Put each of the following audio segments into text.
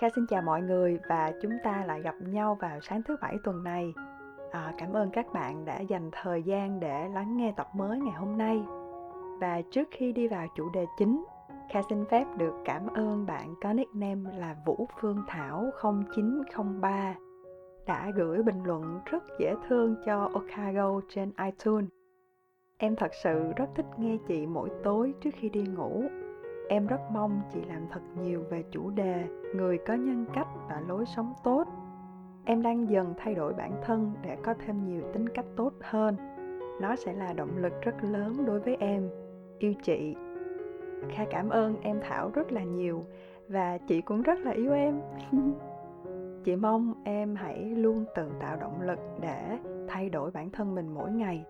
Kha xin chào mọi người và chúng ta lại gặp nhau vào sáng thứ bảy tuần này. À, cảm ơn các bạn đã dành thời gian để lắng nghe tập mới ngày hôm nay. Và trước khi đi vào chủ đề chính, Kha xin phép được cảm ơn bạn có nickname là Vũ Phương Thảo 0903 đã gửi bình luận rất dễ thương cho Okago trên iTunes. Em thật sự rất thích nghe chị mỗi tối trước khi đi ngủ em rất mong chị làm thật nhiều về chủ đề người có nhân cách và lối sống tốt. Em đang dần thay đổi bản thân để có thêm nhiều tính cách tốt hơn. Nó sẽ là động lực rất lớn đối với em. Yêu chị. Kha cảm ơn em thảo rất là nhiều và chị cũng rất là yêu em. Chị mong em hãy luôn tự tạo động lực để thay đổi bản thân mình mỗi ngày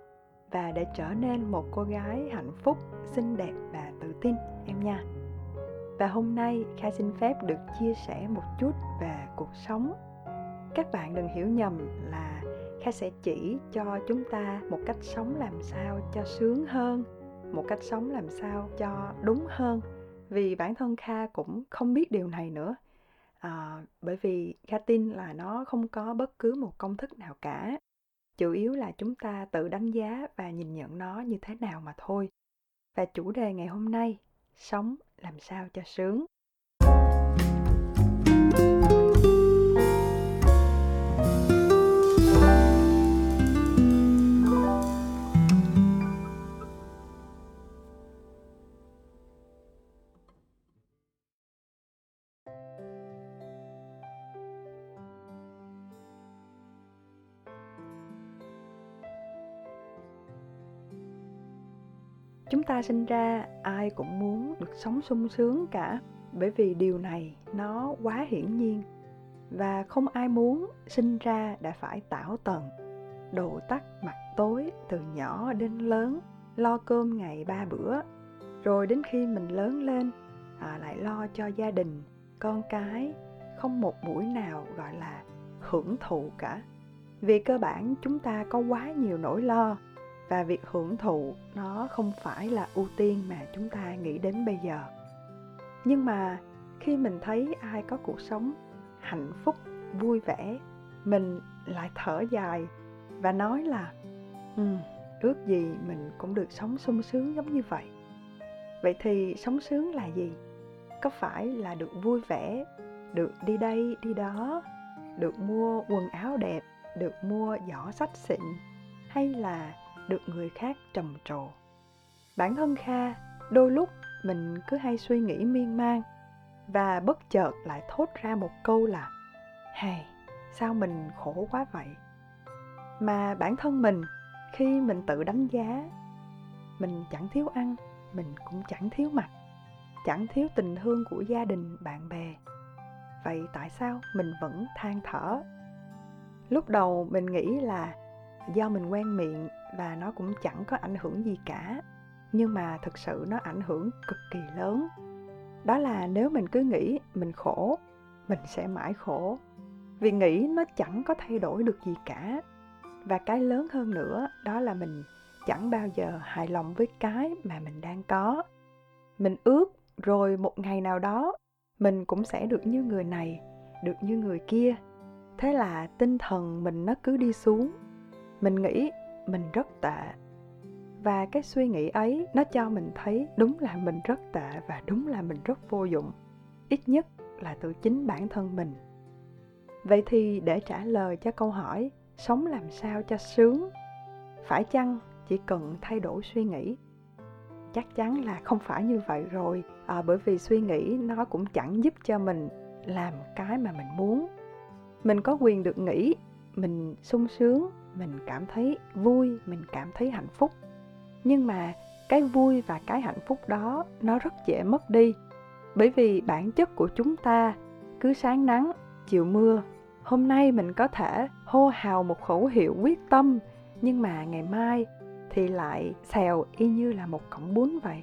và để trở nên một cô gái hạnh phúc xinh đẹp và tự tin em nha. Và hôm nay kha xin phép được chia sẻ một chút về cuộc sống. Các bạn đừng hiểu nhầm là kha sẽ chỉ cho chúng ta một cách sống làm sao cho sướng hơn một cách sống làm sao cho đúng hơn. Vì bản thân kha cũng không biết điều này nữa. À, bởi vì kha tin là nó không có bất cứ một công thức nào cả chủ yếu là chúng ta tự đánh giá và nhìn nhận nó như thế nào mà thôi. Và chủ đề ngày hôm nay, sống làm sao cho sướng. Chúng ta sinh ra ai cũng muốn được sống sung sướng cả bởi vì điều này nó quá hiển nhiên. Và không ai muốn sinh ra đã phải tảo tần đồ tắt mặt tối từ nhỏ đến lớn lo cơm ngày ba bữa. Rồi đến khi mình lớn lên à, lại lo cho gia đình con cái không một buổi nào gọi là hưởng thụ cả. Vì cơ bản chúng ta có quá nhiều nỗi lo và việc hưởng thụ nó không phải là ưu tiên mà chúng ta nghĩ đến bây giờ. Nhưng mà khi mình thấy ai có cuộc sống hạnh phúc vui vẻ mình lại thở dài và nói là ừ, ước gì mình cũng được sống sung sướng giống như vậy. Vậy thì sống sướng là gì? Có phải là được vui vẻ được đi đây đi đó được mua quần áo đẹp được mua giỏ sách xịn hay là được người khác trầm trồ. Bản thân kha, đôi lúc mình cứ hay suy nghĩ miên man và bất chợt lại thốt ra một câu là hay sao mình khổ quá vậy? Mà bản thân mình, khi mình tự đánh giá, mình chẳng thiếu ăn, mình cũng chẳng thiếu mặt chẳng thiếu tình thương của gia đình, bạn bè. Vậy tại sao mình vẫn than thở? Lúc đầu mình nghĩ là do mình quen miệng và nó cũng chẳng có ảnh hưởng gì cả. Nhưng mà thực sự nó ảnh hưởng cực kỳ lớn. Đó là nếu mình cứ nghĩ mình khổ, mình sẽ mãi khổ. Vì nghĩ nó chẳng có thay đổi được gì cả. Và cái lớn hơn nữa, đó là mình chẳng bao giờ hài lòng với cái mà mình đang có. Mình ước rồi một ngày nào đó, mình cũng sẽ được như người này, được như người kia. Thế là tinh thần mình nó cứ đi xuống mình nghĩ mình rất tệ. Và cái suy nghĩ ấy nó cho mình thấy đúng là mình rất tệ và đúng là mình rất vô dụng. Ít nhất là từ chính bản thân mình. Vậy thì để trả lời cho câu hỏi sống làm sao cho sướng? Phải chăng chỉ cần thay đổi suy nghĩ? Chắc chắn là không phải như vậy rồi. À, bởi vì suy nghĩ nó cũng chẳng giúp cho mình làm cái mà mình muốn. Mình có quyền được nghĩ mình sung sướng mình cảm thấy vui, mình cảm thấy hạnh phúc. Nhưng mà cái vui và cái hạnh phúc đó, nó rất dễ mất đi. Bởi vì bản chất của chúng ta cứ sáng nắng, chiều mưa. Hôm nay mình có thể hô hào một khẩu hiệu quyết tâm, nhưng mà ngày mai thì lại xèo y như là một cọng bún vậy.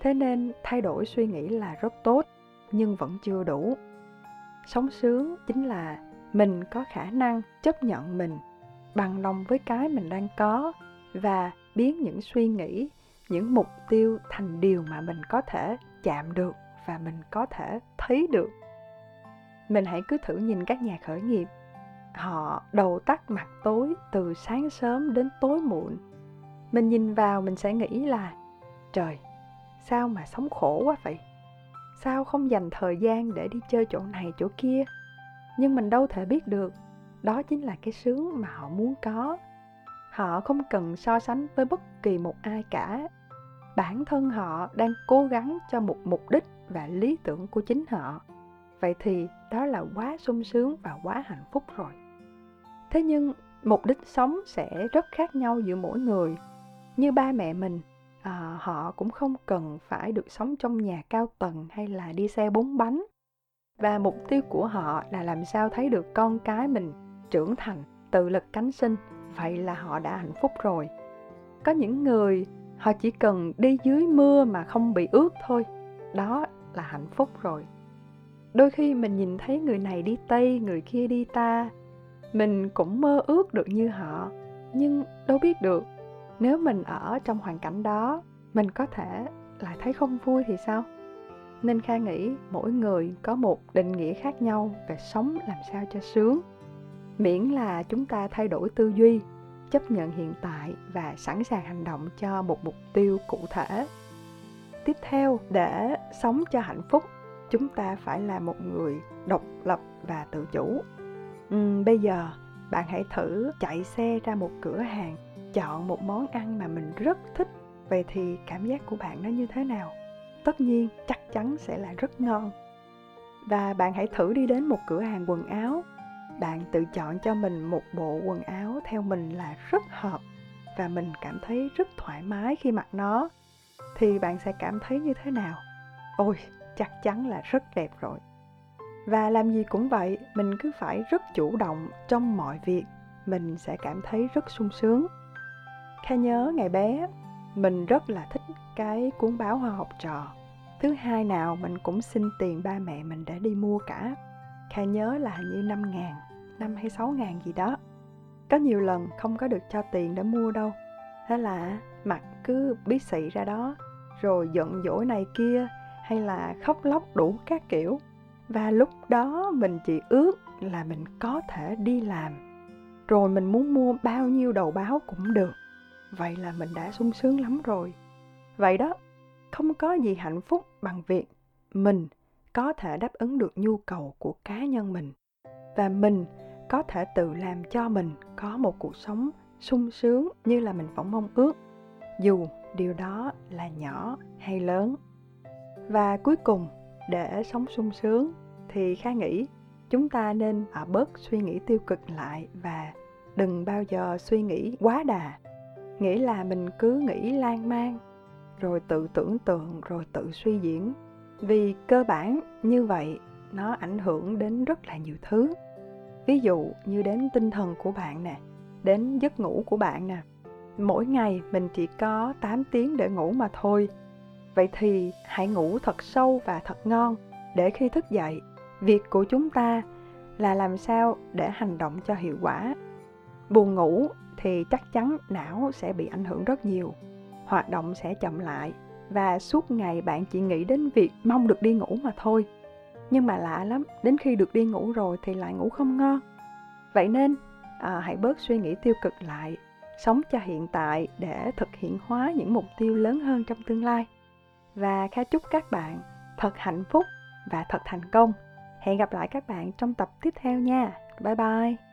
Thế nên thay đổi suy nghĩ là rất tốt, nhưng vẫn chưa đủ. Sống sướng chính là mình có khả năng chấp nhận mình bằng lòng với cái mình đang có và biến những suy nghĩ, những mục tiêu thành điều mà mình có thể chạm được và mình có thể thấy được. Mình hãy cứ thử nhìn các nhà khởi nghiệp. Họ đầu tắt mặt tối từ sáng sớm đến tối muộn. Mình nhìn vào mình sẽ nghĩ là, trời, sao mà sống khổ quá vậy? Sao không dành thời gian để đi chơi chỗ này chỗ kia? Nhưng mình đâu thể biết được đó chính là cái sướng mà họ muốn có. Họ không cần so sánh với bất kỳ một ai cả. Bản thân họ đang cố gắng cho một mục đích và lý tưởng của chính họ. Vậy thì đó là quá sung sướng và quá hạnh phúc rồi. Thế nhưng mục đích sống sẽ rất khác nhau giữa mỗi người. Như ba mẹ mình à, họ cũng không cần phải được sống trong nhà cao tầng hay là đi xe bốn bánh. Và mục tiêu của họ là làm sao thấy được con cái mình trưởng thành, tự lực cánh sinh, vậy là họ đã hạnh phúc rồi. Có những người, họ chỉ cần đi dưới mưa mà không bị ướt thôi, đó là hạnh phúc rồi. Đôi khi mình nhìn thấy người này đi tây, người kia đi ta, mình cũng mơ ước được như họ, nhưng đâu biết được, nếu mình ở trong hoàn cảnh đó, mình có thể lại thấy không vui thì sao? Nên kha nghĩ mỗi người có một định nghĩa khác nhau về sống làm sao cho sướng miễn là chúng ta thay đổi tư duy chấp nhận hiện tại và sẵn sàng hành động cho một mục tiêu cụ thể. Tiếp theo để sống cho hạnh phúc chúng ta phải là một người độc lập và tự chủ. Uhm, bây giờ bạn hãy thử chạy xe ra một cửa hàng chọn một món ăn mà mình rất thích. Vậy thì cảm giác của bạn nó như thế nào? Tất nhiên chắc chắn sẽ là rất ngon. Và bạn hãy thử đi đến một cửa hàng quần áo bạn tự chọn cho mình một bộ quần áo theo mình là rất hợp và mình cảm thấy rất thoải mái khi mặc nó, thì bạn sẽ cảm thấy như thế nào? Ôi, chắc chắn là rất đẹp rồi. Và làm gì cũng vậy, mình cứ phải rất chủ động trong mọi việc, mình sẽ cảm thấy rất sung sướng. Kha nhớ ngày bé, mình rất là thích cái cuốn báo hoa học trò. Thứ hai nào, mình cũng xin tiền ba mẹ mình để đi mua cả. Kha nhớ là hình như năm ngàn năm hay sáu ngàn gì đó. Có nhiều lần không có được cho tiền để mua đâu. Thế là mặt cứ bí xị ra đó, rồi giận dỗi này kia, hay là khóc lóc đủ các kiểu. Và lúc đó mình chỉ ước là mình có thể đi làm. Rồi mình muốn mua bao nhiêu đầu báo cũng được. Vậy là mình đã sung sướng lắm rồi. Vậy đó, không có gì hạnh phúc bằng việc mình có thể đáp ứng được nhu cầu của cá nhân mình. Và mình có thể tự làm cho mình có một cuộc sống sung sướng như là mình vẫn mong ước, dù điều đó là nhỏ hay lớn. Và cuối cùng, để sống sung sướng thì kha nghĩ chúng ta nên ở bớt suy nghĩ tiêu cực lại và đừng bao giờ suy nghĩ quá đà. Nghĩ là mình cứ nghĩ lan man, rồi tự tưởng tượng, rồi tự suy diễn. Vì cơ bản như vậy, nó ảnh hưởng đến rất là nhiều thứ ví dụ như đến tinh thần của bạn nè, đến giấc ngủ của bạn nè. Mỗi ngày mình chỉ có 8 tiếng để ngủ mà thôi. Vậy thì hãy ngủ thật sâu và thật ngon để khi thức dậy, việc của chúng ta là làm sao để hành động cho hiệu quả. Buồn ngủ thì chắc chắn não sẽ bị ảnh hưởng rất nhiều, hoạt động sẽ chậm lại và suốt ngày bạn chỉ nghĩ đến việc mong được đi ngủ mà thôi nhưng mà lạ lắm đến khi được đi ngủ rồi thì lại ngủ không ngon. Vậy nên à, hãy bớt suy nghĩ tiêu cực lại sống cho hiện tại để thực hiện hóa những mục tiêu lớn hơn trong tương lai. Và kha chúc các bạn thật hạnh phúc và thật thành công. Hẹn gặp lại các bạn trong tập tiếp theo nha. Bye bye.